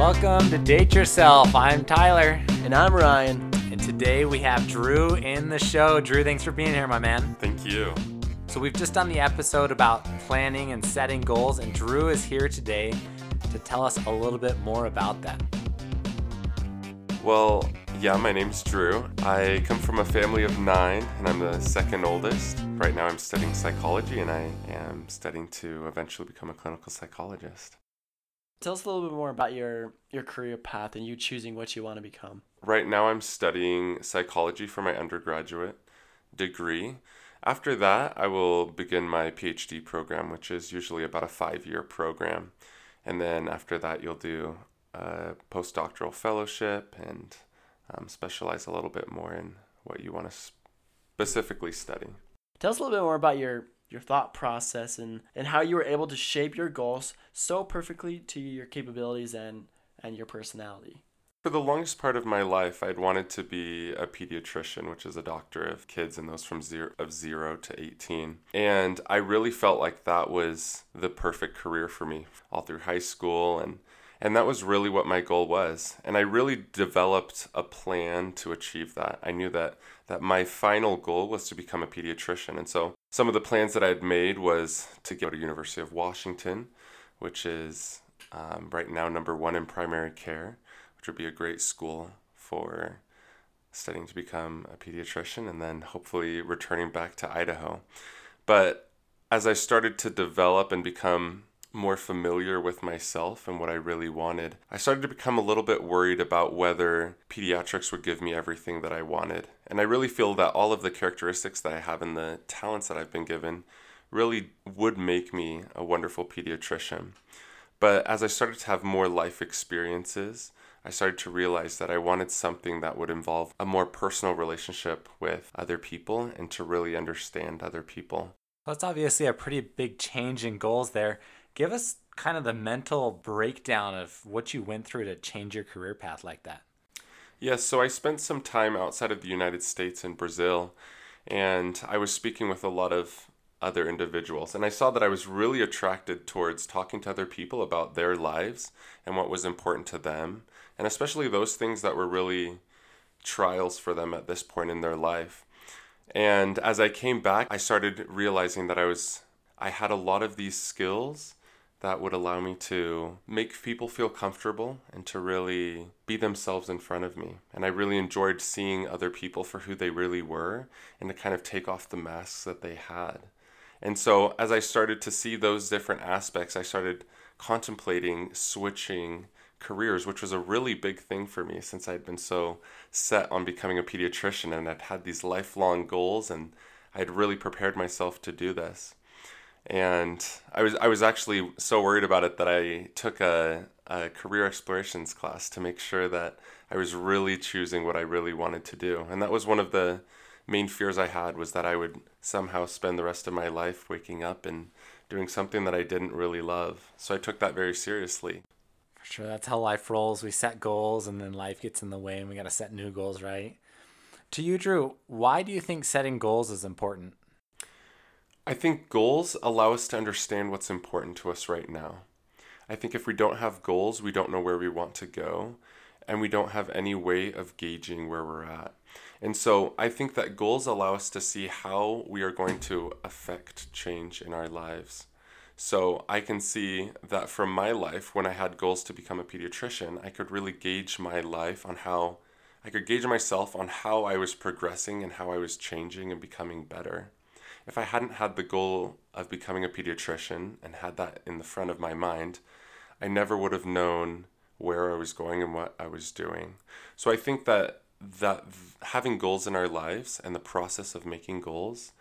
Welcome to Date Yourself. I'm Tyler, And I'm Ryan. and today we have Drew in the show. Drew, thanks for being here, my man. Thank you. So, we've just done the episode about planning and setting goals, and Drew is here today to tell us a little bit more about that. Well, yeah, my name's Drew. I come from a family of nine, and I'm the second oldest. Right now, I'm studying psychology, and I am studying to eventually become a clinical psychologist. Tell us a little bit more about your, your career path and you choosing what you want to become. Right now, I'm studying psychology for my undergraduate degree. After that, I will begin my PhD program, which is usually about a five year program. And then after that, you'll do a postdoctoral fellowship and um, specialize a little bit more in what you want to specifically study. Tell us a little bit more about your, your thought process and, and how you were able to shape your goals so perfectly to your capabilities and, and your personality. For the longest part of my life, I'd wanted to be a pediatrician, which is a doctor of kids and those from zero of zero to 18. And I really felt like that was the perfect career for me all through high school and and that was really what my goal was. And I really developed a plan to achieve that. I knew that that my final goal was to become a pediatrician. And so some of the plans that I had made was to go to University of Washington, which is um, right now number one in primary care which would be a great school for studying to become a pediatrician and then hopefully returning back to Idaho. But as I started to develop and become more familiar with myself and what I really wanted, I started to become a little bit worried about whether pediatrics would give me everything that I wanted. And I really feel that all of the characteristics that I have and the talents that I've been given really would make me a wonderful pediatrician. But as I started to have more life experiences, I started to realize that I wanted something that would involve a more personal relationship with other people and to really understand other people. That's obviously a pretty big change in goals there. Give us kind of the mental breakdown of what you went through to change your career path like that. Yes, so I spent some time outside of the United States in Brazil, and I was speaking with a lot of other individuals. And I saw that I was really attracted towards talking to other people about their lives and what was important to them, and especially those things that were really trials for them at this point in their life. And as I came back, I started realizing that I was I had a lot of these skills that would allow me to make people feel comfortable and to really be themselves in front of me. And I really enjoyed seeing other people for who they really were and to kind of take off the masks that they had. And so, as I started to see those different aspects, I started contemplating switching careers, which was a really big thing for me since I'd been so set on becoming a pediatrician and I'd had these lifelong goals and I'd really prepared myself to do this. And I was I was actually so worried about it that I took a, a career explorations class to make sure that I was really choosing what I really wanted to do. And that was one of the main fears I had was that I would somehow spend the rest of my life waking up and doing something that I didn't really love. So I took that very seriously. For sure, that's how life rolls. We set goals and then life gets in the way and we got to set new goals, right? To you, Drew, why do you think setting goals is important? I think goals allow us to understand what's important to us right now. I think if we don't have goals, we don't know where we want to go, and we don't have any way of gauging where we're at. And so I think that goals allow us to see how we are going to affect change in our lives. So I can see that from my life, when I had goals to become a pediatrician, I could really gauge my life on how I could gauge myself on how I was progressing and how I was changing and becoming better. If I hadn't had the goal of becoming a pediatrician and had that in the front of my mind, I never would have known where I was going and what I was doing. So I think that that having goals in our lives and the process of making goals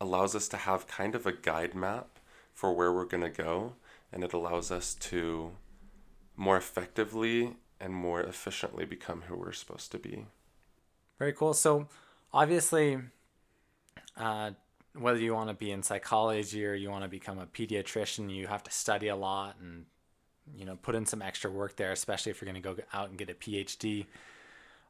allows us to have kind of a guide map for where we're going to go and it allows us to more effectively and more efficiently become who we're supposed to be. Very cool. So, obviously, uh, whether you want to be in psychology or you want to become a pediatrician, you have to study a lot and you know put in some extra work there, especially if you're going to go out and get a PhD.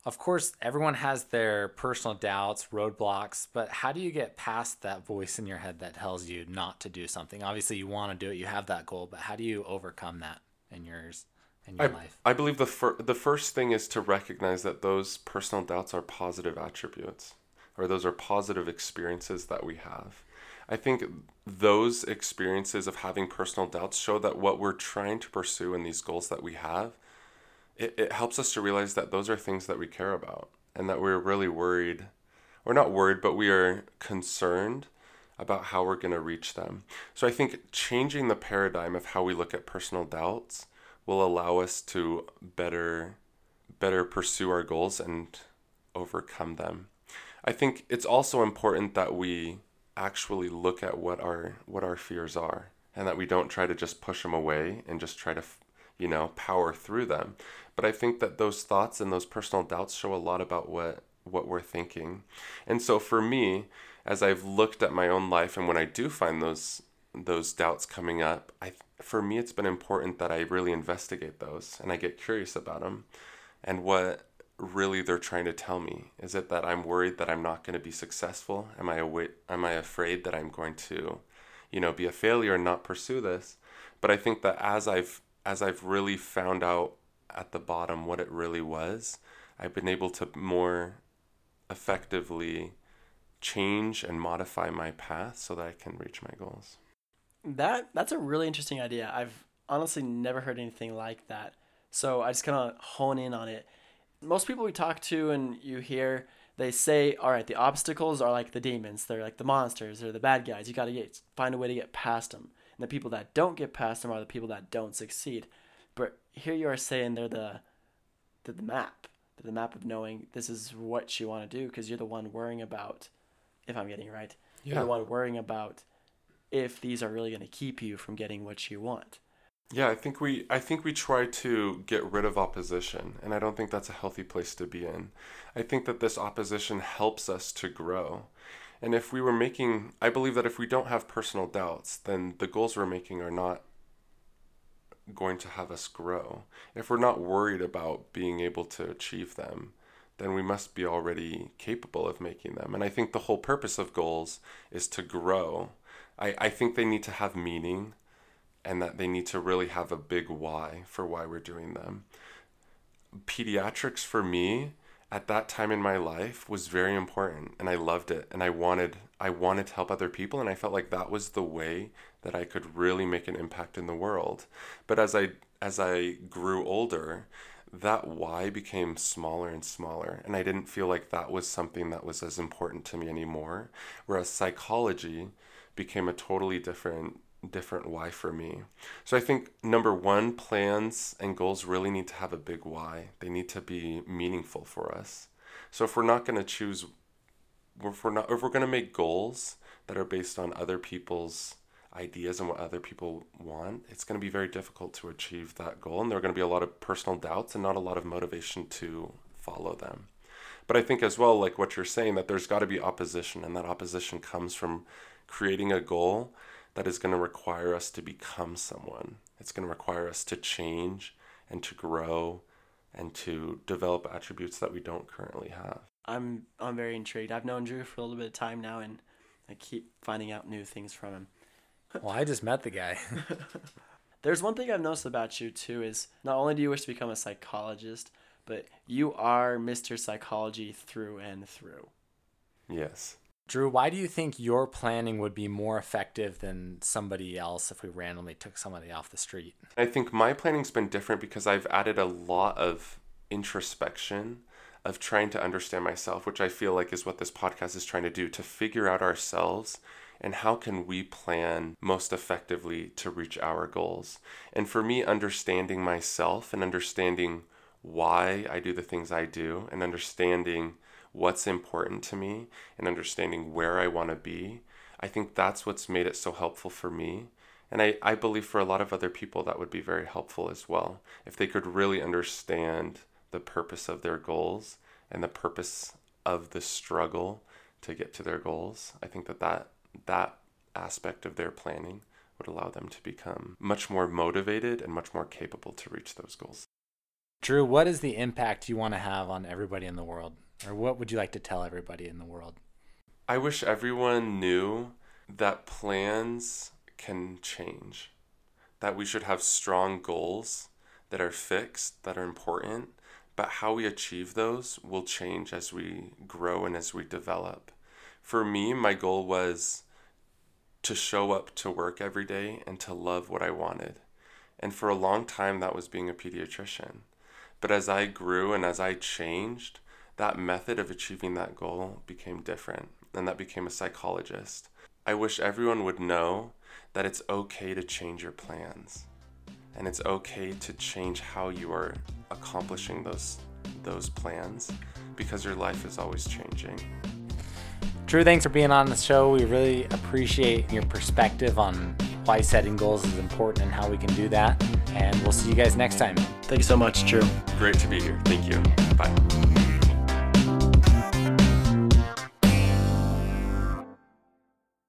Of course, everyone has their personal doubts, roadblocks, but how do you get past that voice in your head that tells you not to do something? Obviously, you want to do it, you have that goal, but how do you overcome that in yours? in your I, life? I believe the fir- the first thing is to recognize that those personal doubts are positive attributes, or those are positive experiences that we have. I think those experiences of having personal doubts show that what we're trying to pursue in these goals that we have, it, it helps us to realize that those are things that we care about and that we're really worried, or not worried, but we are concerned about how we're going to reach them. So I think changing the paradigm of how we look at personal doubts will allow us to better better pursue our goals and overcome them. I think it's also important that we actually look at what our what our fears are and that we don't try to just push them away and just try to you know power through them. But i think that those thoughts and those personal doubts show a lot about what what we're thinking. And so for me as i've looked at my own life and when i do find those those doubts coming up i for me it's been important that i really investigate those and i get curious about them and what really they're trying to tell me? Is it that I'm worried that I'm not going to be successful? Am I awa- am I afraid that I'm going to, you know, be a failure and not pursue this? But I think that as I've as I've really found out at the bottom what it really was, I've been able to more effectively change and modify my path so that I can reach my goals. That that's a really interesting idea. I've honestly never heard anything like that. So I just kind of hone in on it most people we talk to and you hear they say all right the obstacles are like the demons. They're like the monsters. They're the bad guys. You got to get find a way to get past them and the people that don't get past them are the people that don't succeed. But here you are saying they're the the, the map. They're the map of knowing this is what you want to do because you're the one worrying about if i'm getting it right yeah. you're the one worrying about if these are really going to keep you from getting what you want yeah, I think we I think we try to get rid of opposition, and I don't think that's a healthy place to be in. I think that this opposition helps us to grow. And if we were making I believe that if we don't have personal doubts, then the goals we're making are not going to have us grow. If we're not worried about being able to achieve them, then we must be already capable of making them. And I think the whole purpose of goals is to grow. I, I think they need to have meaning and that they need to really have a big why for why we're doing them. Pediatrics for me at that time in my life was very important and I loved it and I wanted I wanted to help other people and I felt like that was the way that I could really make an impact in the world. But as I as I grew older, that why became smaller and smaller and I didn't feel like that was something that was as important to me anymore. Whereas psychology became a totally different different why for me. So I think number one, plans and goals really need to have a big why. They need to be meaningful for us. So if we're not going to choose, if we're not, if we're going to make goals that are based on other people's ideas and what other people want, it's going to be very difficult to achieve that goal. And there are going to be a lot of personal doubts and not a lot of motivation to follow them. But I think as well, like what you're saying, that there's got to be opposition, and that opposition comes from creating a goal that is going to require us to become someone. It's going to require us to change and to grow and to develop attributes that we don't currently have. I'm I'm very intrigued. I've known Drew for a little bit of time now and I keep finding out new things from him. well, I just met the guy. There's one thing I've noticed about you too is not only do you wish to become a psychologist, but you are Mr. Psychology through and through. Yes. Drew, why do you think your planning would be more effective than somebody else if we randomly took somebody off the street? I think my planning's been different because I've added a lot of introspection of trying to understand myself, which I feel like is what this podcast is trying to do to figure out ourselves and how can we plan most effectively to reach our goals. And for me, understanding myself and understanding why I do the things I do and understanding what's important to me and understanding where I want to be, I think that's what's made it so helpful for me. And I, I believe for a lot of other people that would be very helpful as well. If they could really understand the purpose of their goals and the purpose of the struggle to get to their goals, I think that that, that aspect of their planning would allow them to become much more motivated and much more capable to reach those goals. Drew, what is the impact you want to have on everybody in the world? Or what would you like to tell everybody in the world? I wish everyone knew that plans can change, that we should have strong goals that are fixed, that are important, but how we achieve those will change as we grow and as we develop. For me, my goal was to show up to work every day and to love what I wanted. And for a long time, that was being a pediatrician. But as I grew and as I changed, that method of achieving that goal became different, and that became a psychologist. I wish everyone would know that it's okay to change your plans and it's okay to change how you are accomplishing those those plans because your life is always changing. Drew, thanks for being on the show. We really appreciate your perspective on why setting goals is important and how we can do that. And we'll see you guys next time. Thank you so much, Drew. Great to be here. Thank you. Bye.